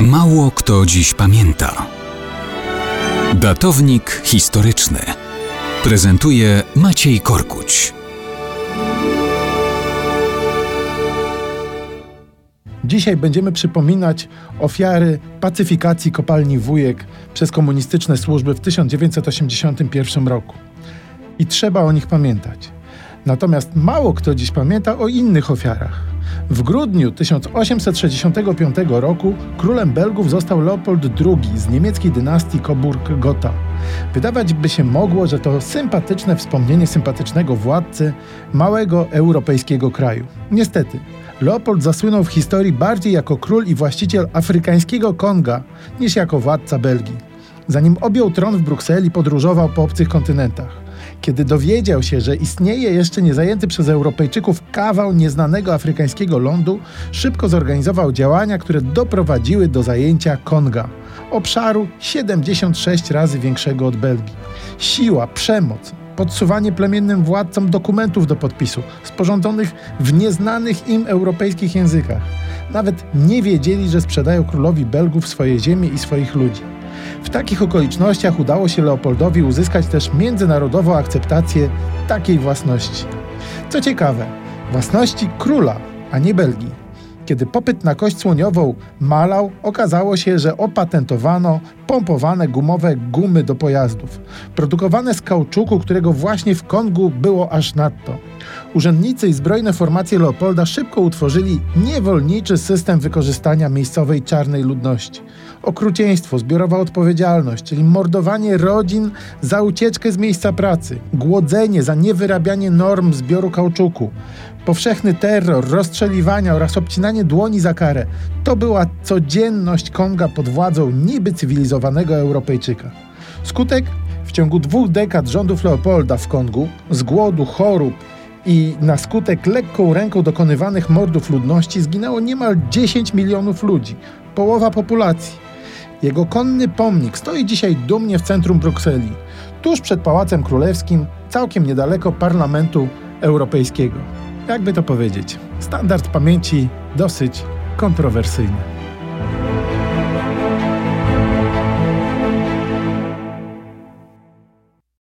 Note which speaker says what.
Speaker 1: Mało kto dziś pamięta. Datownik historyczny prezentuje Maciej Korkuć.
Speaker 2: Dzisiaj będziemy przypominać ofiary pacyfikacji kopalni Wujek przez komunistyczne służby w 1981 roku. I trzeba o nich pamiętać. Natomiast mało kto dziś pamięta o innych ofiarach. W grudniu 1865 roku królem Belgów został Leopold II z niemieckiej dynastii Coburg-Gotha. Wydawać by się mogło, że to sympatyczne wspomnienie sympatycznego władcy małego europejskiego kraju. Niestety, Leopold zasłynął w historii bardziej jako król i właściciel afrykańskiego Konga niż jako władca Belgii. Zanim objął tron w Brukseli, podróżował po obcych kontynentach. Kiedy dowiedział się, że istnieje jeszcze niezajęty przez Europejczyków kawał nieznanego afrykańskiego lądu, szybko zorganizował działania, które doprowadziły do zajęcia Konga, obszaru 76 razy większego od Belgii. Siła, przemoc, podsuwanie plemiennym władcom dokumentów do podpisu, sporządzonych w nieznanych im europejskich językach. Nawet nie wiedzieli, że sprzedają królowi Belgów swoje ziemie i swoich ludzi. W takich okolicznościach udało się Leopoldowi uzyskać też międzynarodową akceptację takiej własności. Co ciekawe, własności króla, a nie Belgii. Kiedy popyt na kość słoniową malał, okazało się, że opatentowano pompowane gumowe gumy do pojazdów, produkowane z kauczuku, którego właśnie w Kongu było aż nadto. Urzędnicy i zbrojne formacje Leopolda szybko utworzyli niewolniczy system wykorzystania miejscowej czarnej ludności. Okrucieństwo, zbiorowa odpowiedzialność, czyli mordowanie rodzin za ucieczkę z miejsca pracy, głodzenie za niewyrabianie norm zbioru kauczuku, powszechny terror, rozstrzeliwania oraz obcinanie dłoni za karę to była codzienność Konga pod władzą niby cywilizowanego Europejczyka. Skutek? W ciągu dwóch dekad rządów Leopolda w Kongu, z głodu, chorób i na skutek lekką ręką dokonywanych mordów ludności zginęło niemal 10 milionów ludzi, połowa populacji. Jego konny pomnik stoi dzisiaj dumnie w centrum Brukseli, tuż przed Pałacem Królewskim, całkiem niedaleko Parlamentu Europejskiego. Jakby to powiedzieć, standard pamięci dosyć kontrowersyjny.